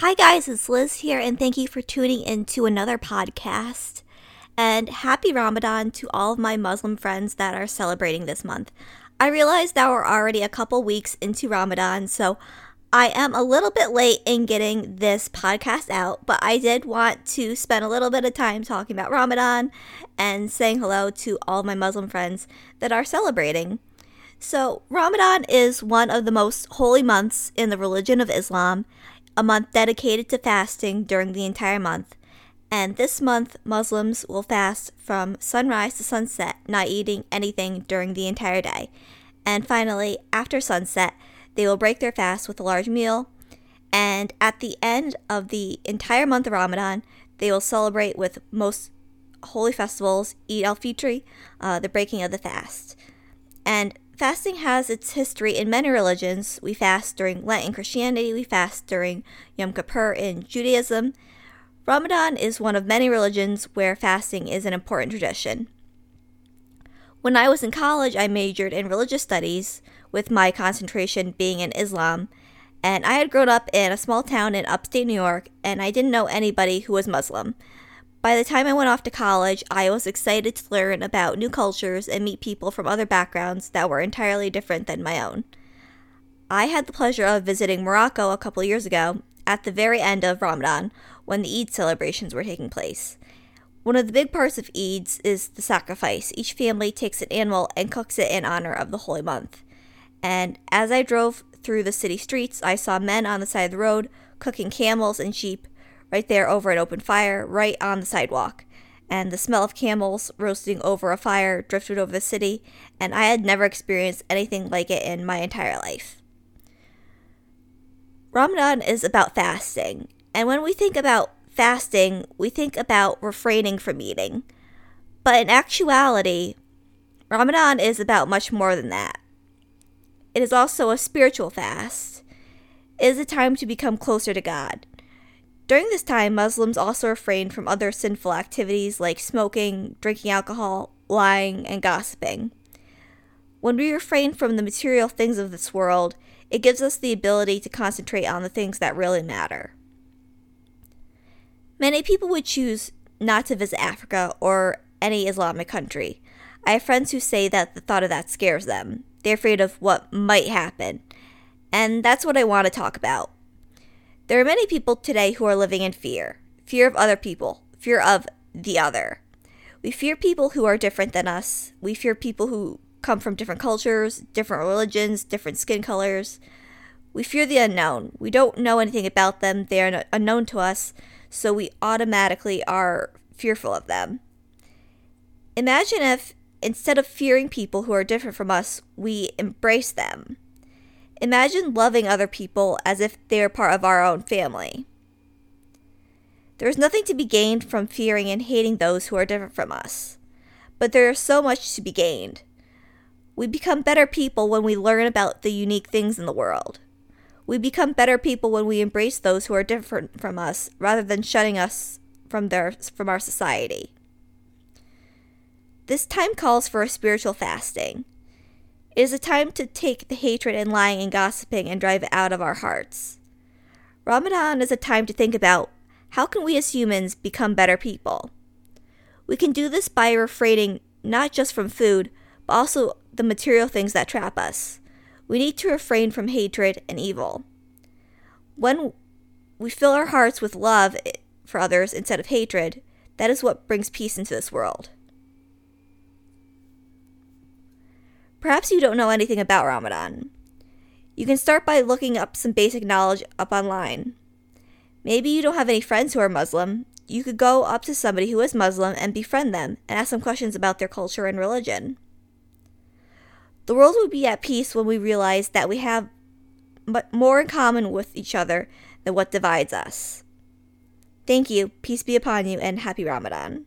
Hi, guys, it's Liz here, and thank you for tuning in to another podcast. And happy Ramadan to all of my Muslim friends that are celebrating this month. I realize that we're already a couple weeks into Ramadan, so I am a little bit late in getting this podcast out, but I did want to spend a little bit of time talking about Ramadan and saying hello to all my Muslim friends that are celebrating. So, Ramadan is one of the most holy months in the religion of Islam a month dedicated to fasting during the entire month. And this month, Muslims will fast from sunrise to sunset, not eating anything during the entire day. And finally, after sunset, they will break their fast with a large meal. And at the end of the entire month of Ramadan, they will celebrate with most holy festivals, Eid al Fitr, uh, the breaking of the fast. And Fasting has its history in many religions. We fast during Lent in Christianity, we fast during Yom Kippur in Judaism. Ramadan is one of many religions where fasting is an important tradition. When I was in college, I majored in religious studies, with my concentration being in Islam. And I had grown up in a small town in upstate New York, and I didn't know anybody who was Muslim. By the time I went off to college, I was excited to learn about new cultures and meet people from other backgrounds that were entirely different than my own. I had the pleasure of visiting Morocco a couple years ago at the very end of Ramadan when the Eid celebrations were taking place. One of the big parts of Eids is the sacrifice. Each family takes an animal and cooks it in honor of the holy month. And as I drove through the city streets, I saw men on the side of the road cooking camels and sheep right there over an open fire, right on the sidewalk. And the smell of camels roasting over a fire drifted over the city, and I had never experienced anything like it in my entire life. Ramadan is about fasting, and when we think about fasting, we think about refraining from eating. But in actuality, Ramadan is about much more than that. It is also a spiritual fast. It is a time to become closer to God. During this time, Muslims also refrained from other sinful activities like smoking, drinking alcohol, lying, and gossiping. When we refrain from the material things of this world, it gives us the ability to concentrate on the things that really matter. Many people would choose not to visit Africa or any Islamic country. I have friends who say that the thought of that scares them. They're afraid of what might happen. And that's what I want to talk about. There are many people today who are living in fear fear of other people, fear of the other. We fear people who are different than us. We fear people who come from different cultures, different religions, different skin colors. We fear the unknown. We don't know anything about them, they are unknown to us, so we automatically are fearful of them. Imagine if, instead of fearing people who are different from us, we embrace them. Imagine loving other people as if they are part of our own family. There is nothing to be gained from fearing and hating those who are different from us, but there is so much to be gained. We become better people when we learn about the unique things in the world. We become better people when we embrace those who are different from us rather than shutting us from their from our society. This time calls for a spiritual fasting. It is a time to take the hatred and lying and gossiping and drive it out of our hearts. Ramadan is a time to think about how can we as humans become better people? We can do this by refraining not just from food, but also the material things that trap us. We need to refrain from hatred and evil. When we fill our hearts with love eh, for others instead of hatred, that is what brings peace into this world. Perhaps you don't know anything about Ramadan. You can start by looking up some basic knowledge up online. Maybe you don't have any friends who are Muslim. You could go up to somebody who is Muslim and befriend them and ask them questions about their culture and religion. The world would be at peace when we realize that we have more in common with each other than what divides us. Thank you, peace be upon you, and happy Ramadan.